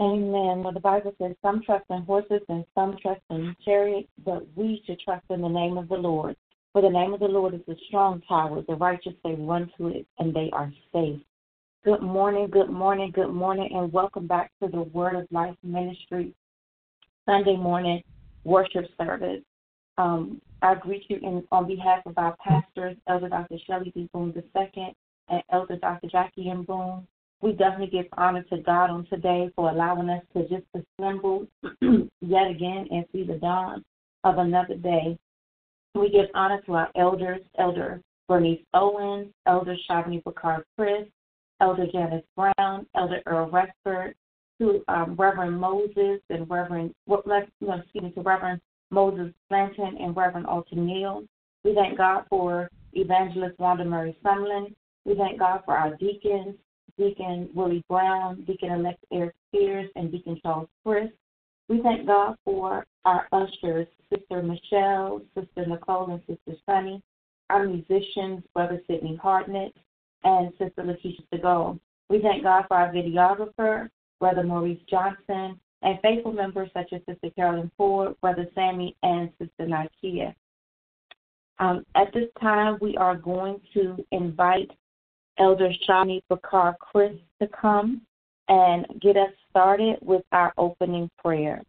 Amen. Well, the Bible says some trust in horses and some trust in chariots, but we should trust in the name of the Lord. For the name of the Lord is a strong tower. The righteous they run to it and they are safe. Good morning, good morning, good morning, and welcome back to the Word of Life Ministry Sunday morning worship service. Um, I greet you in, on behalf of our pastors, Elder Dr. Shelly D. Boone II and Elder Dr. Jackie M. Boone. We definitely give honor to God on today for allowing us to just assemble yet again and see the dawn of another day. We give honor to our elders, Elder Bernice Owens, Elder Shavni Bakar Chris, Elder Janice Brown, Elder Earl Rexford, to um, Reverend Moses and Reverend, well, no, excuse me, to Reverend Moses Blanton and Reverend Alton Neal. We thank God for Evangelist Wanda Murray Sumlin. We thank God for our deacons, Deacon Willie Brown, Deacon Elect Eric Spears, and Deacon Charles Chris. We thank God for our ushers, Sister Michelle, Sister Nicole, and Sister Sunny, our musicians, Brother Sidney Hartnett, and Sister Letitia Segal. We thank God for our videographer, Brother Maurice Johnson, and faithful members such as Sister Carolyn Ford, Brother Sammy, and Sister Nikia. Um, at this time, we are going to invite Elder Chavigny BaaQar-Criss to come and get us started with our opening prayer.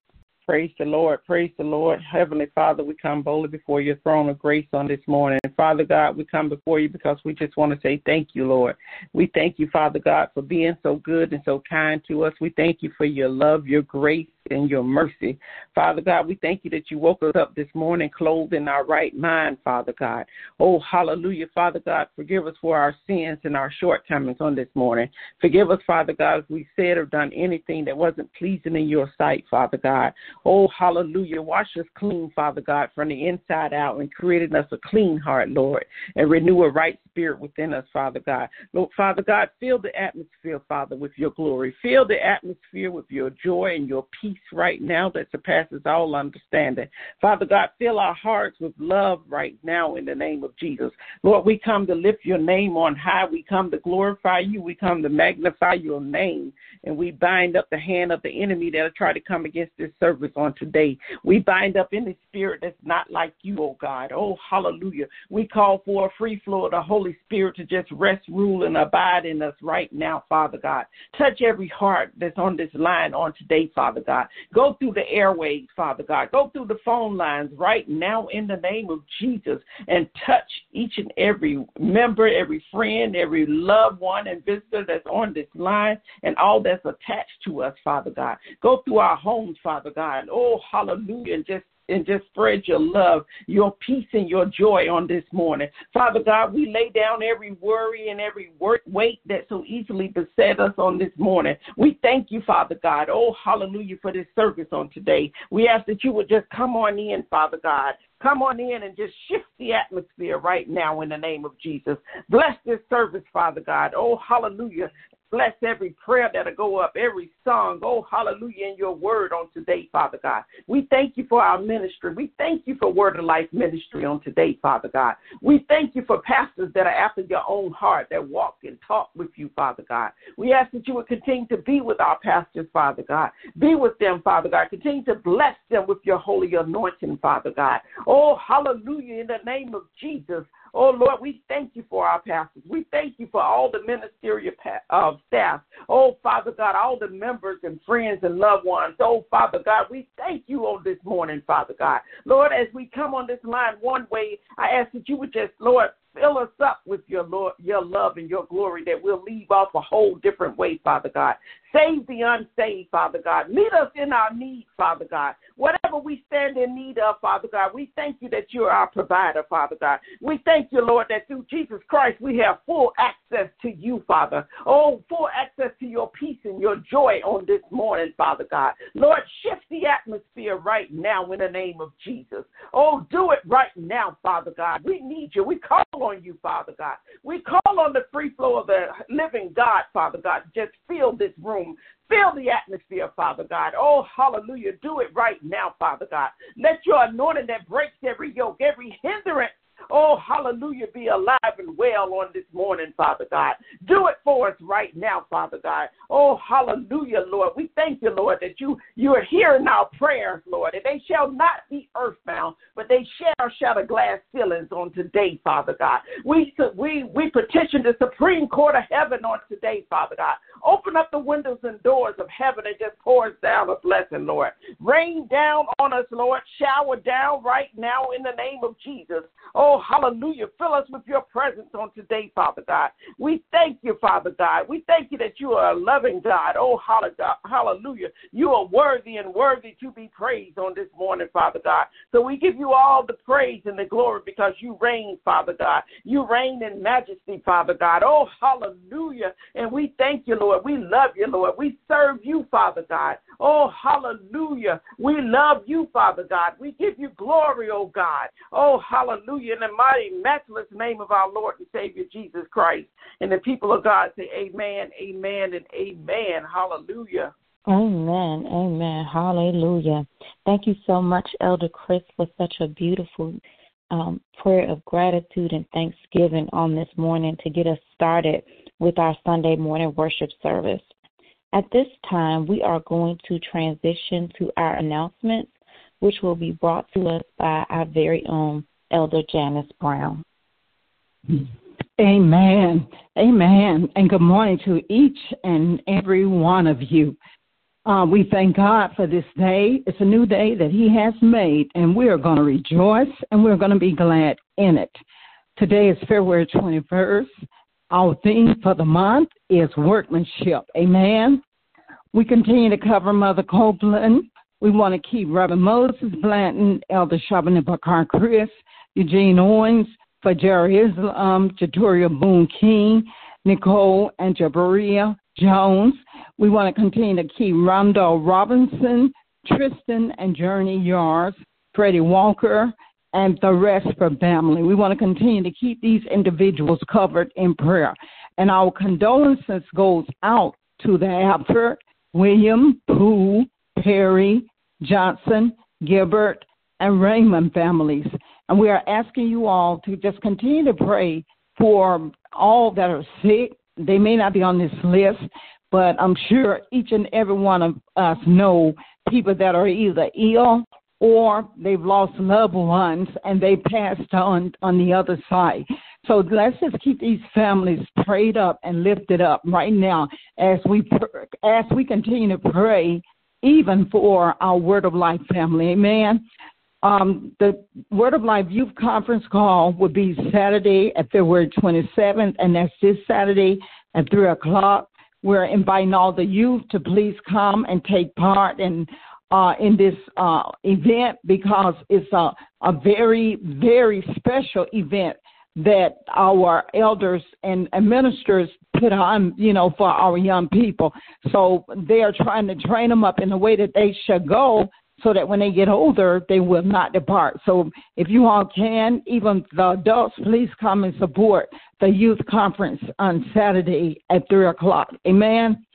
Praise the Lord. Praise the Lord. Heavenly Father, we come boldly before your throne of grace on this morning. Father God, we come before you because we just want to say thank you, Lord. We thank you, Father God, for being so good and so kind to us. We thank you for your love, your grace, and your mercy. Father God, we thank you that you woke us up this morning clothed in our right mind, Father God. Oh, hallelujah, Father God. Forgive us for our sins and our shortcomings on this morning. Forgive us, Father God, if we said or done anything that wasn't pleasing in your sight, Father God. Oh, hallelujah. Wash us clean, Father God, from the inside out and creating us a clean heart, Lord, and renew a right spirit within us, Father God. Lord, Father God, fill the atmosphere, Father, with your glory. Fill the atmosphere with your joy and your peace right now that surpasses all understanding. Father God, fill our hearts with love right now in the name of Jesus. Lord, we come to lift your name on high. We come to glorify you. We come to magnify your name. And we bind up the hand of the enemy that'll try to come against this service on today. We bind up any spirit that's not like you, oh God. Oh, hallelujah. We call for a free flow of the Holy Spirit to just rest, rule, and abide in us right now, Father God. Touch every heart that's on this line on today, Father God. Go through the airways, Father God. Go through the phone lines right now in the name of Jesus and touch each and every member, every friend, every loved one and visitor that's on this line and all that's attached to us, Father God. Go through our homes, Father God. Oh, hallelujah. And just and just spread your love, your peace, and your joy on this morning. Father God, we lay down every worry and every weight that so easily beset us on this morning. We thank you, Father God. Oh, hallelujah, for this service on today. We ask that you would just come on in, Father God. Come on in and just shift the atmosphere right now in the name of Jesus. Bless this service, Father God. Oh, hallelujah. Bless every prayer that'll go up, every song. Oh, hallelujah, in your word on today, Father God. We thank you for our ministry. We thank you for Word of Life ministry on today, Father God. We thank you for pastors that are after your own heart, that walk and talk with you, Father God. We ask that you would continue to be with our pastors, Father God. Be with them, Father God. Continue to bless them with your holy anointing, Father God. Oh, hallelujah, in the name of Jesus. Oh, Lord, we thank you for our pastors. We thank you for all the ministerial uh, staff. Oh, Father God, all the members and friends and loved ones. Oh, Father God, we thank you on this morning, Father God. Lord, as we come on this line one way, I ask that you would just, Lord, fill us up with your Lord, your love and your glory that we'll leave off a whole different way, Father God. Save the unsaved, Father God. Meet us in our need, Father God. Whatever we stand in need of, Father God, we thank you that you're our provider, Father God. We thank you, Lord, that through Jesus Christ we have full access to you, Father. Oh, full access to your peace and your joy on this morning, Father God. Lord, shift the atmosphere right now in the name of Jesus. Oh, do it right now, Father God. We need you. We call on you, Father God. We call on the free flow of the living God, Father God. Just fill this room. Fill the atmosphere, Father God. Oh, hallelujah. Do it right now, Father God. Let your anointing that breaks every yoke, every hindrance Oh, hallelujah, be alive and well on this morning, Father God. Do it for us right now, Father God. Oh, hallelujah, Lord. We thank you, Lord that you you are hearing our prayers, Lord, and they shall not be earthbound, but they shall shatter glass ceilings on today, Father God. We, we, we petition the Supreme Court of Heaven on today, Father God. Open up the windows and doors of heaven and just pour us down a blessing, Lord. Rain down on us, Lord. Shower down right now in the name of Jesus. Oh, Oh, hallelujah. Fill us with your presence on today, Father God. We thank you, Father God. We thank you that you are a loving God. Oh, hallelujah. You are worthy and worthy to be praised on this morning, Father God. So we give you all the praise and the glory because you reign, Father God. You reign in majesty, Father God. Oh, hallelujah. And we thank you, Lord. We love you, Lord. We serve you, Father God. Oh, hallelujah. We love you, Father God. We give you glory, oh God. Oh, hallelujah. In the mighty, matchless name of our Lord and Savior Jesus Christ. And the people of God say, Amen, amen, and amen. Hallelujah. Amen. Amen. Hallelujah. Thank you so much, Elder Criss, for such a beautiful um, prayer of gratitude and thanksgiving on this morning to get us started with our Sunday morning worship service. At this time, we are going to transition to our announcements, which will be brought to us by our very own Elder Janice Brown. Amen. Amen. And good morning to each and every one of you. Uh, we thank God for this day. It's a new day that He has made, and we are going to rejoice and we're going to be glad in it. Today is February 21st. Our theme for the month is workmanship. Amen. We continue to cover Mother Copeland. We want to keep Reverend Moses Blanton, Elder Chavigny BaaQar-Criss, Eugene Owens, for Jerry Islam, Jatoria Boone King, Nicole and Jabaria Jones. We want to continue to keep Rondo Robinson, Tristan and Journey Yards, Freddie Walker, and the rest for family. We want to continue to keep these individuals covered in prayer. And our condolences goes out to the Alfred, William, Pooh, Perry, Johnson, Gilbert, and Raymond families. And we are asking you all to just continue to pray for all that are sick. They may not be on this list, but I'm sure each and every one of us know people that are either ill or they've lost loved ones and they passed on on the other side. So let's just keep these families prayed up and lifted up right now as we as we continue to pray even for our Word of Life family. Amen. Um, the Word of Life Youth Conference call would be Saturday at February 27th, and that's this Saturday at 3 o'clock. We're inviting all the youth to please come and take part in uh, in this uh, event because it's a, a very, very special event that our elders and, and ministers put on, you know, for our young people. So they are trying to train them up in the way that they should go so that when they get older, they will not depart. So if you all can, even the adults, please come and support the youth conference on Saturday at 3 o'clock. Amen.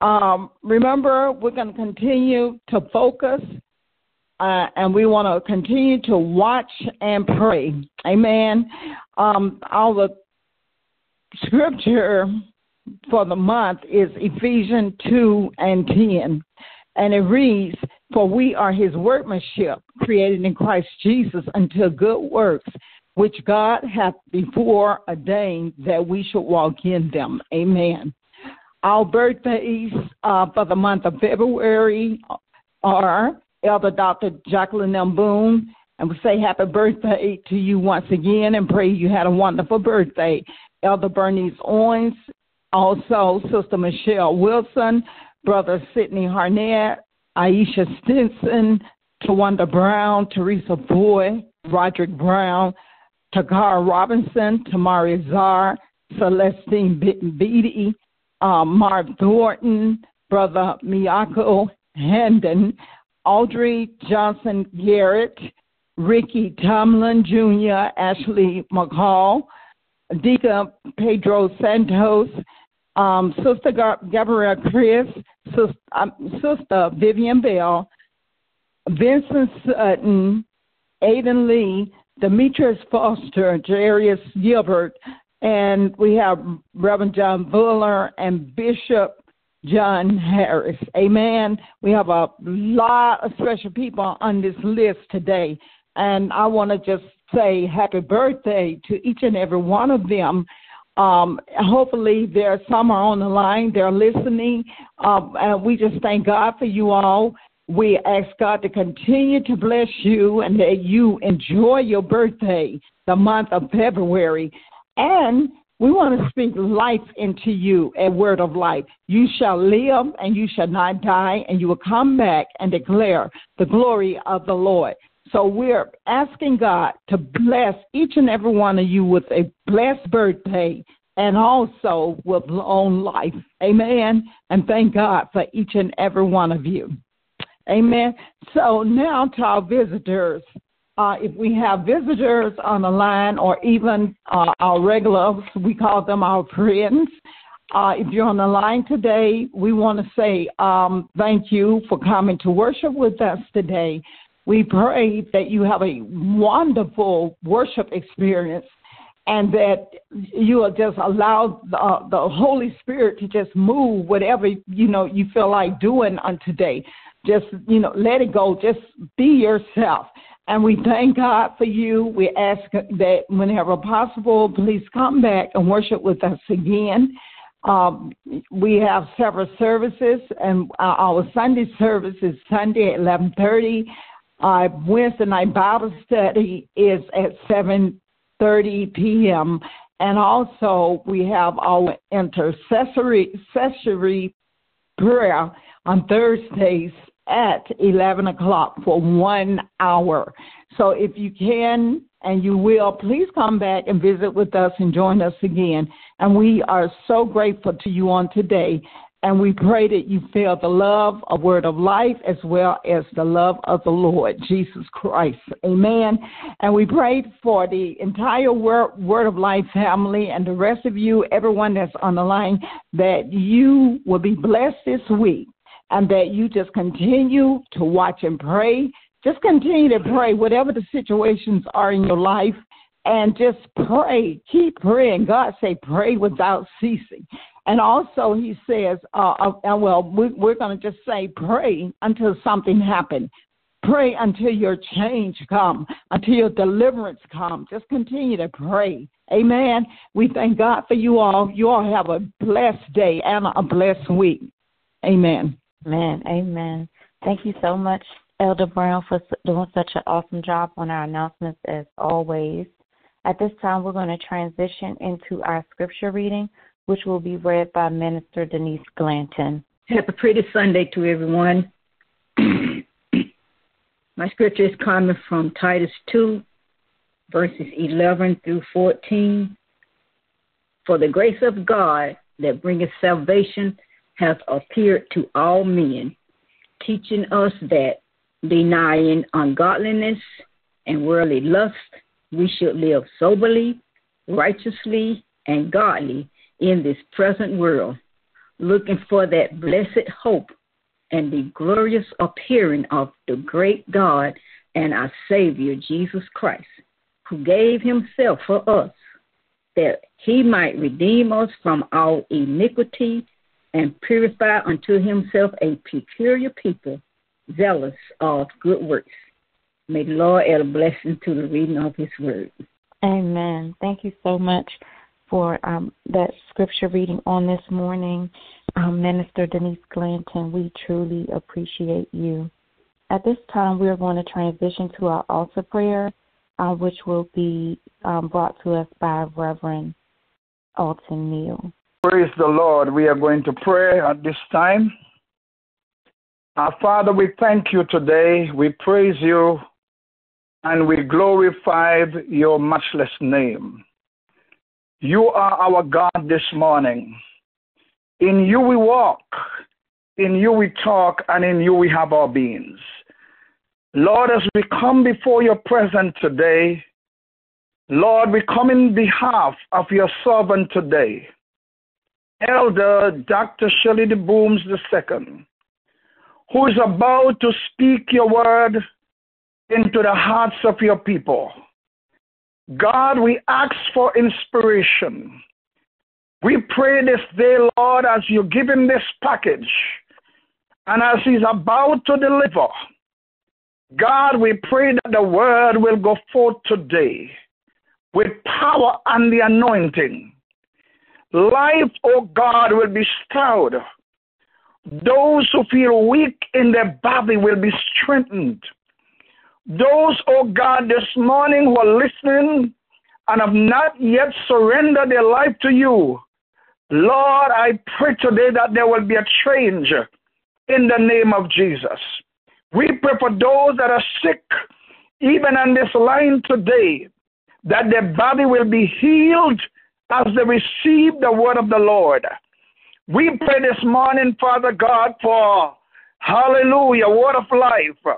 Um, remember, we're going to continue to focus uh, and we want to continue to watch and pray. Amen. Um, the scripture for the month is Ephesians 2 and 10. And it reads, For we are his workmanship, created in Christ Jesus unto good works, which God hath before ordained that we should walk in them. Amen. Our birthdays uh, for the month of February are Elder Dr. Jacqueline M. Boone, and we say happy birthday to you once again and pray you had a wonderful birthday. Elder Bernice Owens, also Sister Michelle Wilson, Brother Sidney Harnett, Aisha Stinson, Tawanda Brown, Teresa Boy, Roderick Brown, Takara Robinson, Tamari Czar, Celestine Beatty, um, Marv Thornton, Brother Miyako Hendon, Audrey Johnson Garrett, Ricky Tomlin Jr., Ashley McCall, Dika Pedro Santos, um, Sister Gabrielle Chris, Sister, um, Sister Vivian Bell, Vincent Sutton, Aiden Lee, Demetrius Foster, Jarius Gilbert, and we have Reverend John Buller and Bishop John Harris. Amen. We have a lot of special people on this list today. And I want to just say happy birthday to each and every one of them. Um, hopefully, there are some are on the line. They're listening. Um, and we just thank God for you all. We ask God to continue to bless you and that you enjoy your birthday, the month of February. And we want to speak life into you, a word of life. You shall live and you shall not die, and you will come back and declare the glory of the Lord. So we're asking God to bless each and every one of you with a blessed birthday and also with long life. Amen. And thank God for each and every one of you. Amen. So now to our visitors. Uh, if we have visitors on the line or even uh, our regulars, we call them our friends. Uh, if you're on the line today, we want to say um, thank you for coming to worship with us today. We pray that you have a wonderful worship experience and that you will just allow the, uh, the Holy Spirit to just move whatever you know you feel like doing on today. Just you know, let it go. Just be yourself. And we thank God for you. We ask that whenever possible, please come back and worship with us again. Um, we have several services, and our Sunday service is Sunday at 11:30. Uh, Wednesday night Bible study is at 7:30 p.m. And also we have our intercessory, intercessory prayer on Thursdays at 11 o'clock for one hour. So if you can and you will, please come back and visit with us and join us again. And we are so grateful to you on today. And we pray that you feel the love of Word of Life as well as the love of the Lord Jesus Christ. Amen. And we pray for the entire Word, Word of Life family and the rest of you, everyone that's on the line, that you will be blessed this week and that you just continue to watch and pray. Just continue to pray, whatever the situations are in your life, and just pray. Keep praying. God say, pray without ceasing. And also, he says, uh, uh, well, we, we're going to just say, pray until something happens. Pray until your change come, until your deliverance come. Just continue to pray. Amen. We thank God for you all. You all have a blessed day and a blessed week. Amen. Amen. Amen. Thank you so much, Elder Brown, for doing such an awesome job on our announcements as always. At this time, we're going to transition into our scripture reading which will be read by Minister Denise Glanton. Happy pretty Sunday to everyone. My scripture is coming from Titus 2, verses 11 through 14. For the grace of God that bringeth salvation hath appeared to all men, teaching us that, denying ungodliness and worldly lust, we should live soberly, righteously, and godly in this present world, looking for that blessed hope and the glorious appearing of the great God and our Savior Jesus Christ, who gave himself for us, that he might redeem us from our iniquity and purify unto himself a peculiar people, zealous of good works. May the Lord add a blessing to the reading of his word. Amen. Thank you so much for um, that scripture reading on this morning. Um, Minister Denise Glanton, we truly appreciate you. At this time, we are going to transition to our altar prayer, uh, which will be um, brought to us by Reverend Alton Neal. Praise the Lord. We are going to pray at this time. Our Father, we thank you today. We praise you and we glorify your matchless name. You are our God this morning. In you we walk, in you we talk, and in you we have our beings. Lord, as we come before your presence today, Lord, we come in behalf of your servant today, Elder Dr. Shelly D. Boone II, who is about to speak your word into the hearts of your people. God, we ask for inspiration. We pray this day, Lord, as you give him this package and as he's about to deliver. God, we pray that the word will go forth today with power and the anointing. Life, oh God, will be stirred. Those who feel weak in their body will be strengthened. Those, oh God, this morning who are listening and have not yet surrendered their life to you, Lord, I pray today that there will be a change in the name of Jesus. We pray for those that are sick, even on this line today, that their body will be healed as they receive the word of the Lord. We pray this morning, Father God, for hallelujah, word of life.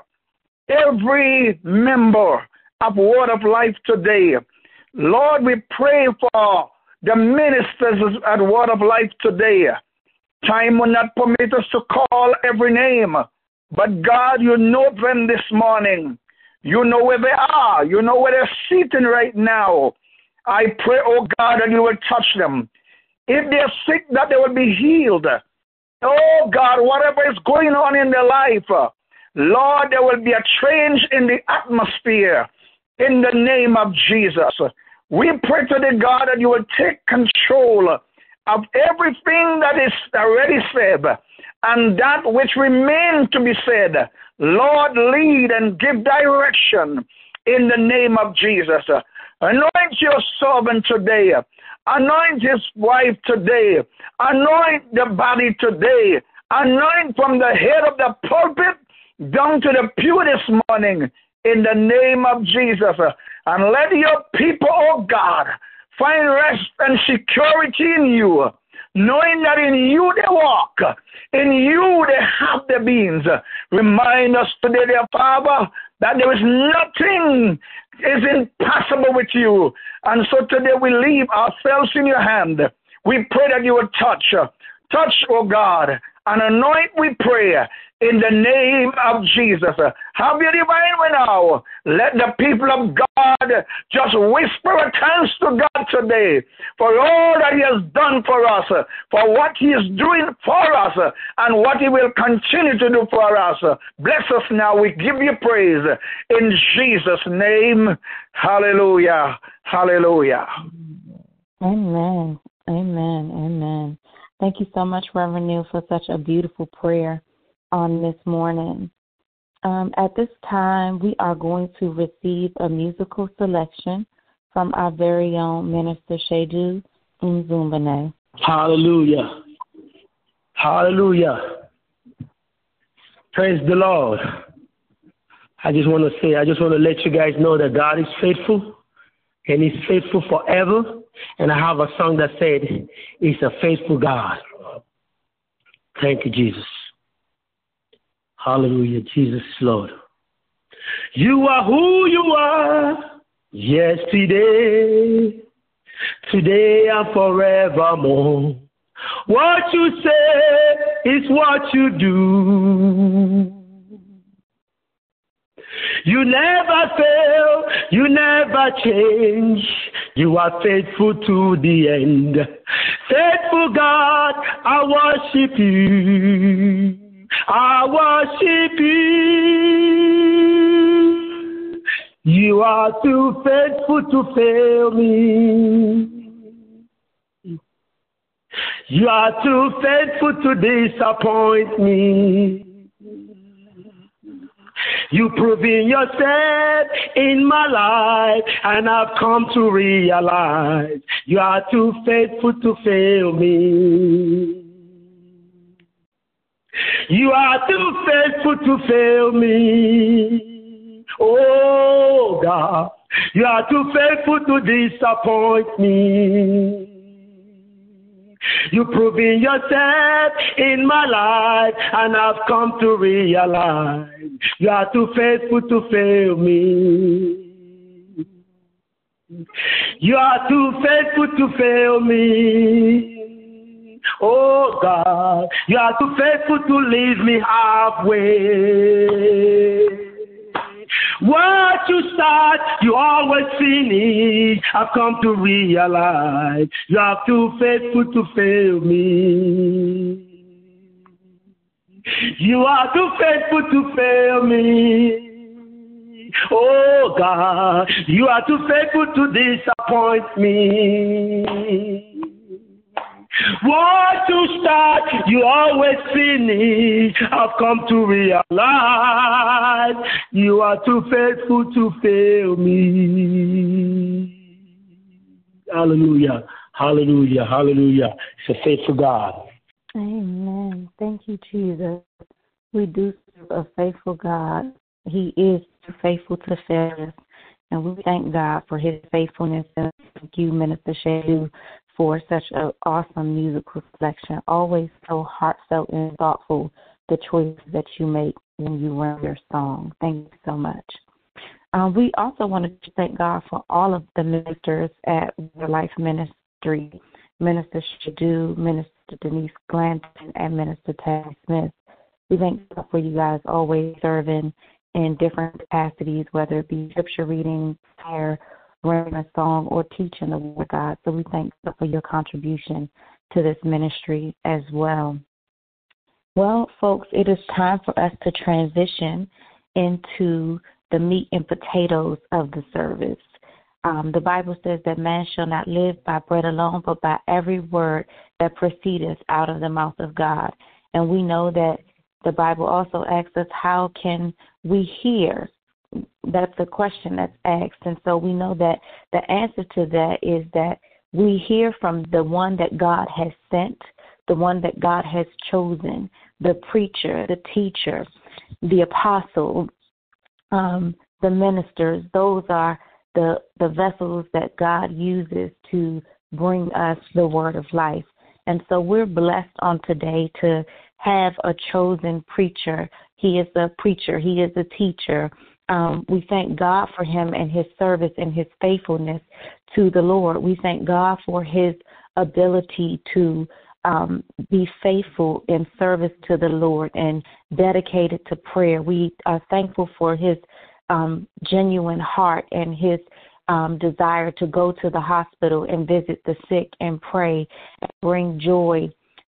Every member of word of life today. Lord, we pray for the ministers at word of life today. Time will not permit us to call every name. But God, you know them this morning. You know where they are. You know where they're sitting right now. I pray, oh God, that you will touch them. If they're sick, that they will be healed. Oh God, whatever is going on in their life, Lord, there will be a change in the atmosphere in the name of Jesus. We pray to the God that you will take control of everything that is already said and that which remains to be said. Lord, lead and give direction in the name of Jesus. Anoint your servant today. Anoint his wife today. Anoint the body today. Anoint from the head of the pulpit down to the pew this morning in the name of Jesus. And let your people, oh God, find rest and security in you knowing that in you they walk, in you they have their beings. Remind us today, dear Father, that there is nothing is impossible with you. And so today we leave ourselves in your hand. We pray that you will touch, touch, oh God, and anoint, we pray, in the name of Jesus. Have your divine way now. Let the people of God just whisper a thanks to God today for all that He has done for us, for what He is doing for us, and what He will continue to do for us. Bless us now. We give you praise in Jesus' name. Hallelujah. Hallelujah. Amen. Amen. Amen. Thank you so much, Reverend Neal, for such a beautiful prayer on this morning. Um, at this time, we are going to receive a musical selection from our very own Minister Chiedu Izegbune. Hallelujah. Hallelujah. Praise the Lord. I just want to say, I just want to let you guys know that God is faithful and He's faithful forever. And I have a song that said, He's a faithful God. Thank you, Jesus. Hallelujah. Jesus Lord. You are who you are yesterday, today, and forevermore. What you say is what you do. You never fail, you never change. You are faithful to the end. Faithful God, I worship you. I worship you. You are too faithful to fail me. You are too faithful to disappoint me. You proving yourself in my life, and I've come to realize you are too faithful to fail me. You are too faithful to fail me. Oh God, you are too faithful to disappoint me. You proving yourself in my life, and I've come to realize you are too faithful to fail me. You are too faithful to fail me. Oh God, you are too faithful to leave me halfway. What you start, you always finish. I've come to realize you are too faithful to fail me. You are too faithful to fail me. Oh God, you are too faithful to disappoint me. What you start, you always finish. I've come to realize you are too faithful to fail me. Hallelujah. Hallelujah. Hallelujah. It's a faithful God. Amen. Thank you, Jesus. We do serve a faithful God. He is faithful to fail us. And we thank God for his faithfulness. And thank you, Minister Chiedu, for such an awesome musical selection. Always so heartfelt and thoughtful, the choices that you make when you run your song. Thank you so much. Um, we also wanted to thank God for all of the ministers at the Life Ministry, Minister Chiedu, Minister Denise Glanton, and Minister Ted Smith. We thank God for you guys always serving in different capacities, whether it be scripture reading, prayer, writing a song, or teaching the Word of God. So we thank you for your contribution to this ministry as well. Well, folks, it is time for us to transition into the meat and potatoes of the service. Um, the Bible says that man shall not live by bread alone, but by every word that proceedeth out of the mouth of God. And we know that the Bible also asks us, how can we hear? That's the question that's asked. And so we know that the answer to that is that we hear from the one that God has sent, the one that God has chosen, the preacher, the teacher, the apostle, um, the ministers. Those are the, the vessels that God uses to bring us the word of life. And so we're blessed on today to have a chosen preacher. He is a preacher, he is a teacher. Um, we thank God for him and his service and his faithfulness to the Lord. We thank God for his ability to um, be faithful in service to the Lord and dedicated to prayer. We are thankful for his um, genuine heart and his um, desire to go to the hospital and visit the sick and pray and bring joy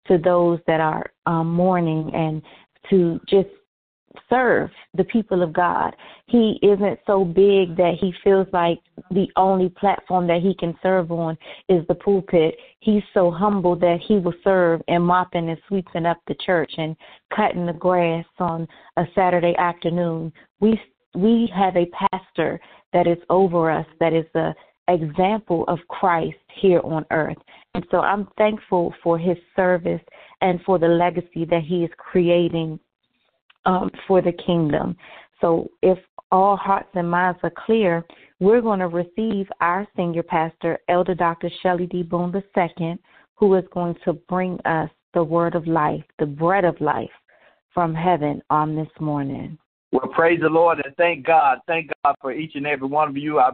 to those that are um, mourning and to just serve the people of God. He isn't so big that he feels like the only platform that he can serve on is the pulpit. He's so humble that he will serve in mopping and sweeping up the church and cutting the grass on a Saturday afternoon. We we have a pastor that is over us that is the example of Christ here on earth. And so I'm thankful for his service and for the legacy that he is creating um, for the kingdom. So if all hearts and minds are clear, we're going to receive our senior pastor, Elder Dr. Shelly D. Boone II, who is going to bring us the word of life, the bread of life from heaven on this morning. Well, praise the Lord and thank God. Thank God for each and every one of you. I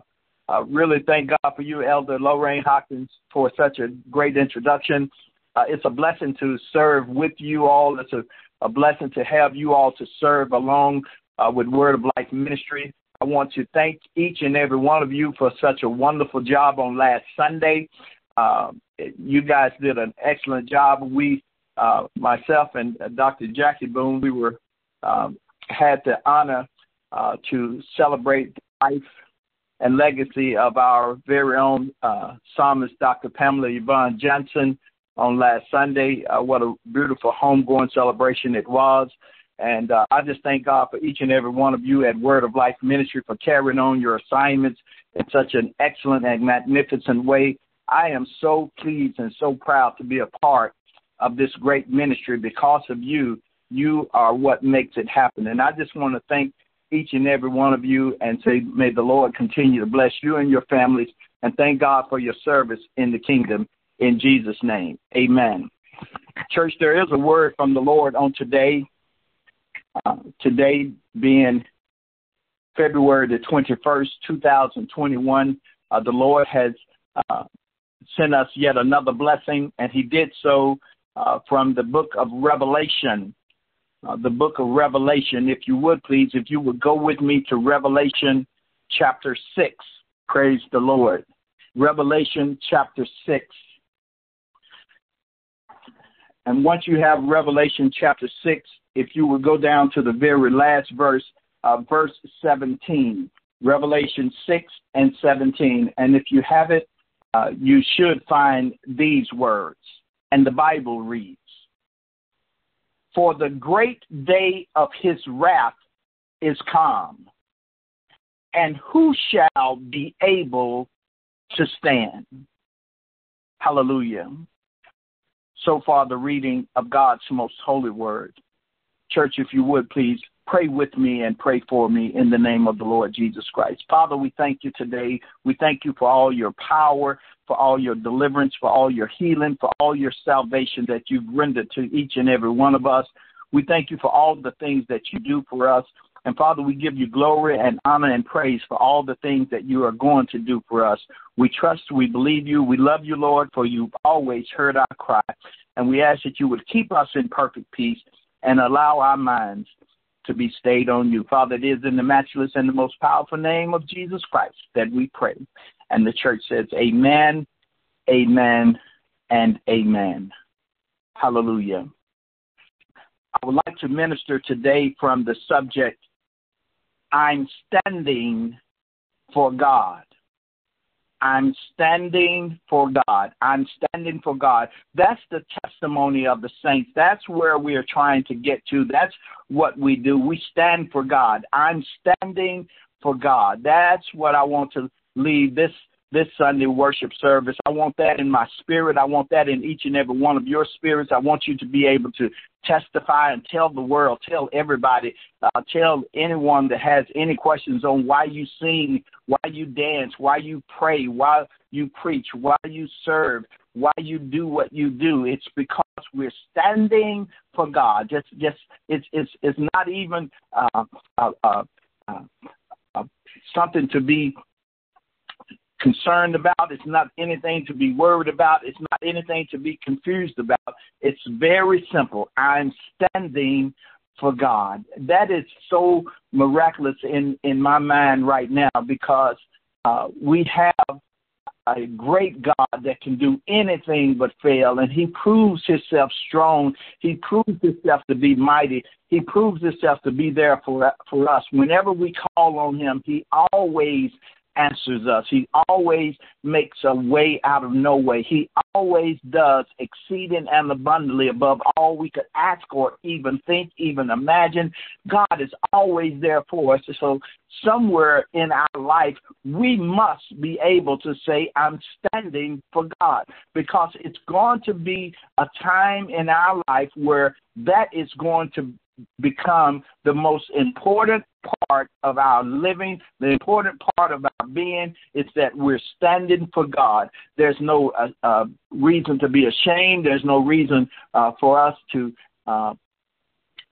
uh, really thank God for you, Elder Lorraine Hawkins, for such a great introduction. Uh, it's a blessing to serve with you all. It's a, a blessing to have you all to serve along uh, with Word of Life Ministry. I want to thank each and every one of you for such a wonderful job on last Sunday. Uh, you guys did an excellent job. We, uh, myself and Dr. Jackie Boone, we were um, had the honor uh, to celebrate the life and legacy of our very own uh, psalmist, Dr. Pamela Yvonne Johnson, on last Sunday. Uh, what a beautiful homegoing celebration it was. And uh, I just thank God for each and every one of you at Word of Life Ministry for carrying on your assignments in such an excellent and magnificent way. I am so pleased and so proud to be a part of this great ministry because of you. You are what makes it happen. And I just want to thank each and every one of you and say, may the Lord continue to bless you and your families. And thank God for your service in the kingdom in Jesus' name. Amen. Church, there is a word from the Lord on today. Uh, today being February the 21st, 2021, uh, the Lord has uh, sent us yet another blessing, and He did so uh, from the book of Revelation, uh, the book of Revelation. If you would please, if you would go with me to Revelation chapter 6. Praise the Lord. Revelation chapter 6. And once you have Revelation chapter 6, if you would go down to the very last verse, uh, verse 17. Revelation 6 and 17. And if you have it, uh, you should find these words. And the Bible reads For the great day of his wrath is come, and who shall be able to stand? Hallelujah. So far, the reading of God's most holy word. Church, if you would please pray with me and pray for me in the name of the Lord Jesus Christ. Father, we thank you today. We thank you for all your power, for all your deliverance, for all your healing, for all your salvation that you've rendered to each and every one of us. We thank you for all the things that you do for us. And Father, we give you glory and honor and praise for all the things that you are going to do for us. We trust, we believe you, we love you, Lord, for you've always heard our cry. And we ask that you would keep us in perfect peace and allow our minds to be stayed on you. Father, it is in the matchless and the most powerful name of Jesus Christ that we pray. And the church says, Amen, Amen, and Amen. Hallelujah. I would like to minister today from the subject, I'm standing for God. I'm standing for God. I'm standing for God. That's the testimony of the saints. That's where we are trying to get to. That's what we do. We stand for God. I'm standing for God. That's what I want to leave this this Sunday worship service. I want that in my spirit. I want that in each and every one of your spirits. I want you to be able to testify and tell the world, tell everybody, uh, tell anyone that has any questions on why you sing, why you dance, why you pray, why you preach, why you serve, why you do what you do. It's because we're standing for God. Just, just it's it's it's not even uh, uh, uh, uh, something to be concerned about. It's not anything to be worried about. It's not anything to be confused about. It's very simple. I'm standing for God. That is so miraculous in, in my mind right now because uh, we have a great God that can do anything but fail, and He proves Himself strong. He proves Himself to be mighty. He proves Himself to be there for for us. Whenever we call on Him, He always answers us. He always makes a way out of no way. He always does exceeding and abundantly above all we could ask or even think, even imagine. God is always there for us. So somewhere in our life, we must be able to say, I'm standing for God, because it's going to be a time in our life where that is going to become the most important part of our living, the important part of our being is that we're standing for God. There's no uh, uh, reason to be ashamed. There's no reason uh, for us to uh,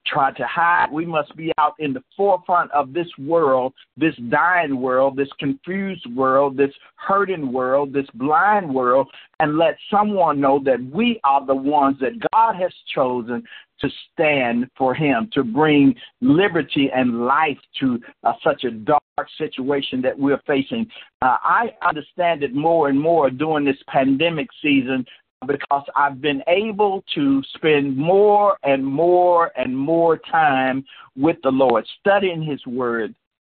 try to hide. We must be out in the forefront of this world, this dying world, this confused world, this hurting world, this blind world, and let someone know that we are the ones that God has chosen to stand for Him, to bring liberty and life to uh, such a dark situation that we're facing. Uh, I understand it more and more during this pandemic season because I've been able to spend more and more and more time with the Lord, studying His Word,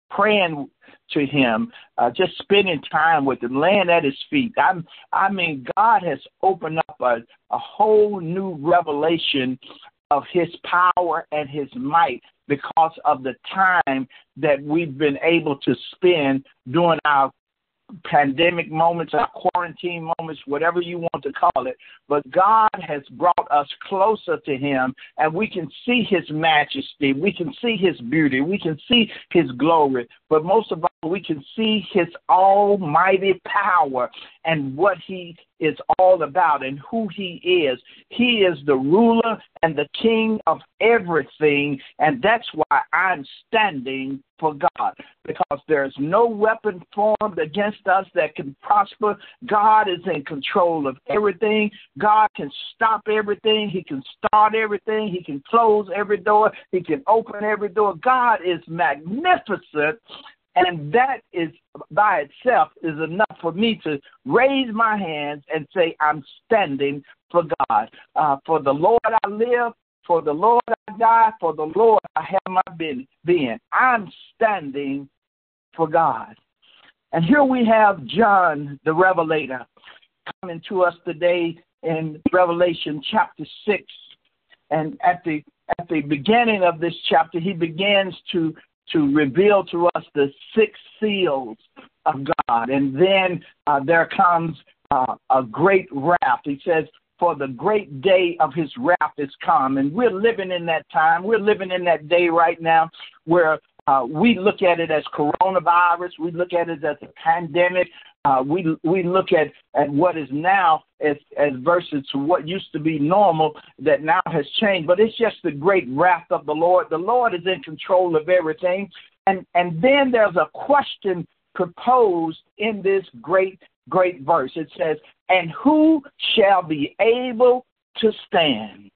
praying to Him, uh, just spending time with Him, laying at His feet. I'm, I mean, God has opened up a, a whole new revelation of His power and His might because of the time that we've been able to spend during our pandemic moments, our quarantine moments, whatever you want to call it. But God has brought us closer to Him, and we can see His majesty, we can see His beauty, we can see His glory, but most of all, we can see His almighty power and what He is all about and who He is. He is the ruler and the King of everything, and that's why I'm standing for God because there's no weapon formed against us that can prosper. God is in control of everything. God can stop everything. He can start everything. He can close every door. He can open every door. God is magnificent And that is by itself is enough for me to raise my hands and say, I'm standing for God. Uh, for the Lord I live, for the Lord I die, for the Lord I have my being. I'm standing for God. And here we have John the Revelator coming to us today in Revelation chapter 6. And at the at the beginning of this chapter, he begins to to reveal to us the six seals of God. And then uh, there comes uh, a great wrath. He says, For the great day of his wrath is come. And we're living in that time. We're living in that day right now where uh, we look at it as coronavirus. We look at it as a pandemic. Uh, we we look at, at what is now as as versus to what used to be normal that now has changed. But it's just the great wrath of the Lord. The Lord is in control of everything. And and then there's a question proposed in this great great verse. It says, "And who shall be able to stand?"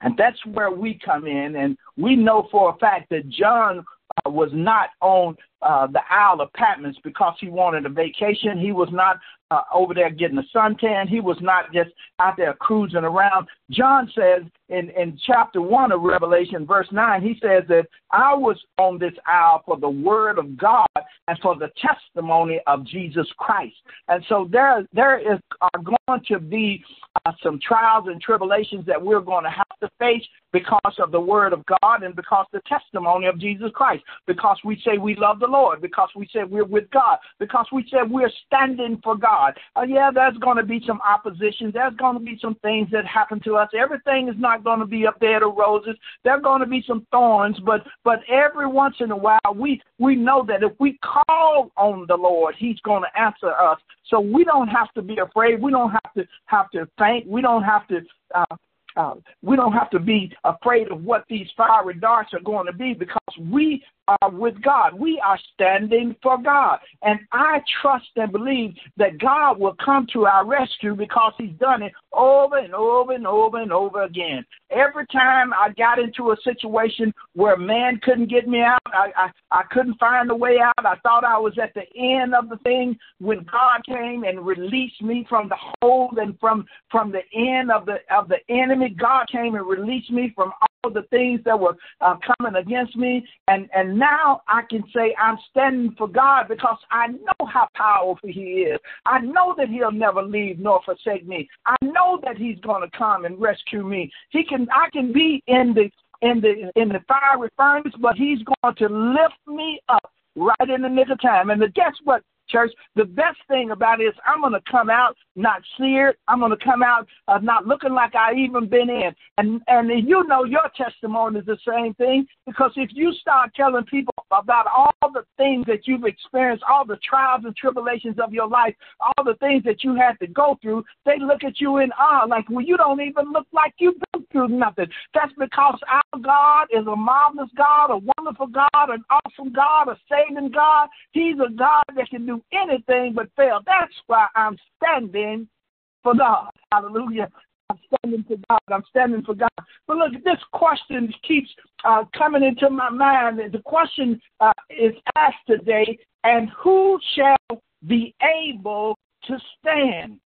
And that's where we come in, and we know for a fact that John uh, was not on uh, the Isle of Patmos because he wanted a vacation. He was not uh, over there getting a suntan. He was not just out there cruising around. John says in, in chapter 1 of Revelation, verse 9, he says that I was on this isle for the word of God and for the testimony of Jesus Christ. And so there, there is, are going to be uh, some trials and tribulations that we're going to have to face because of the word of God and because the testimony of Jesus Christ. Because we say we love the Lord, because we said we're with God, because we said we're standing for God. Uh, yeah, there's going to be some opposition. There's going to be some things that happen to us. Everything is not going to be a bed of roses. There are going to be some thorns, but but every once in a while we we know that if we call on the Lord, He's going to answer us. So we don't have to be afraid. We don't have to have to faint. We don't have to uh, uh, we don't have to be afraid of what these fiery darts are going to be because we are with God. We are standing for God. And I trust and believe that God will come to our rescue because He's done it over and over and over and over again. Every time I got into a situation where man couldn't get me out, I, I, I couldn't find a way out. I thought I was at the end of the thing when God came and released me from the hold and from from the end of the of the enemy. God came and released me from all the things that were uh, coming against me, and and now I can say I'm standing for God because I know how powerful He is. I know that He'll never leave nor forsake me. I know that He's going to come and rescue me. He can. I can be in the in the in the fiery furnace, but He's going to lift me up right in the nick of time. And the, guess what? Church. The best thing about it is I'm going to come out not seared. I'm going to come out uh, not looking like I even been in. And and you know your testimony is the same thing because if you start telling people about all the things that you've experienced, all the trials and tribulations of your life, all the things that you had to go through, they look at you in awe, like well, you don't even look like you've been through nothing. That's because our God is a marvelous God, a wonderful God, an awesome God, a saving God. He's a God that can do anything but fail. That's why I'm standing for God. Hallelujah. I'm standing for God. I'm standing for God. But look, this question keeps uh, coming into my mind. The question uh, is asked today, and who shall be able to stand?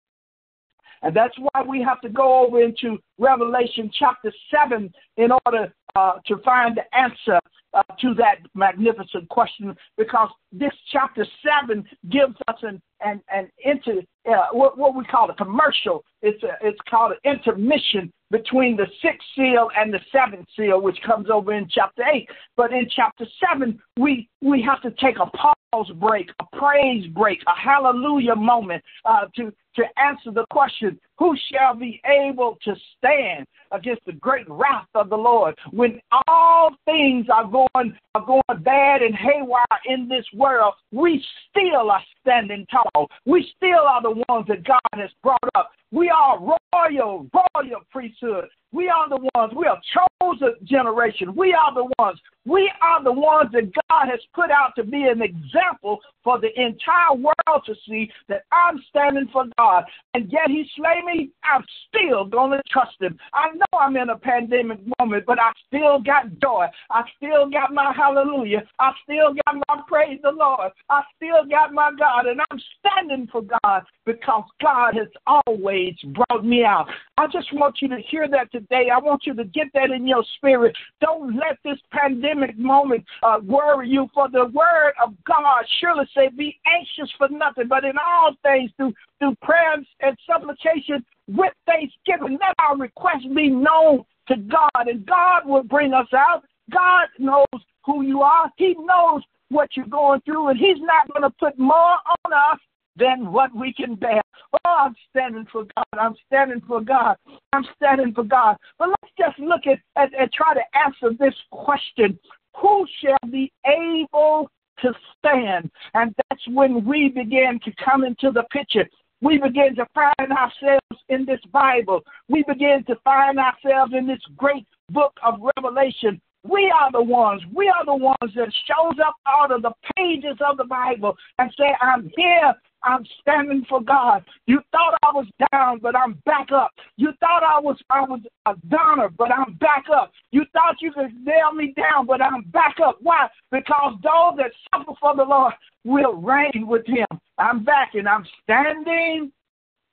And that's why we have to go over into Revelation chapter 7 in order uh, to find the answer uh, to that magnificent question because this chapter 7 gives us an, an, an inter, uh, what, what we call a commercial. It's, a, it's called an intermission between the sixth seal and the seventh seal, which comes over in chapter 8. But in chapter 7, we, we have to take a pause break, a praise break, a hallelujah moment uh, to, to answer the question who shall be able to stand against the great wrath of the Lord when all things are going are going bad and haywire in this world? We still are standing tall. We still are the ones that God has brought up. We are royal, royal priesthood. We are the ones. We are chosen generation. We are the ones. We are the ones that God has put out to be an example example for the entire world to see that I'm standing for God. And yet he slay me, I'm still going to trust him. I know I'm in a pandemic moment, but I still got joy. I still got my hallelujah. I still got my praise the Lord. I still got my God. And I'm standing for God because God has always brought me out. I just want you to hear that today. I want you to get that in your spirit. Don't let this pandemic moment uh, worry you, for the word of God surely say, Be anxious for nothing, but in all things through through prayers and supplication with thanksgiving. Let our requests be known to God, and God will bring us out. God knows who you are. He knows what you're going through, and He's not going to put more on us than what we can bear. Oh, I'm standing for God. I'm standing for God. I'm standing for God. But let's just look at and try to answer this question Who shall be able to stand? And that's when we begin to come into the picture. We begin to find ourselves in this Bible. We begin to find ourselves in this great book of Revelation. We are the ones, we are the ones that shows up out of the pages of the Bible and say, I'm here I'm standing for God. You thought I was down, but I'm back up. You thought I was I was a downer, but I'm back up. You thought you could nail me down, but I'm back up. Why? Because those that suffer for the Lord will reign with him. I'm back and I'm standing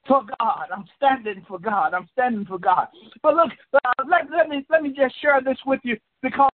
for God. I'm standing for God. I'm standing for God. But look, uh, let, let me let me just share this with you because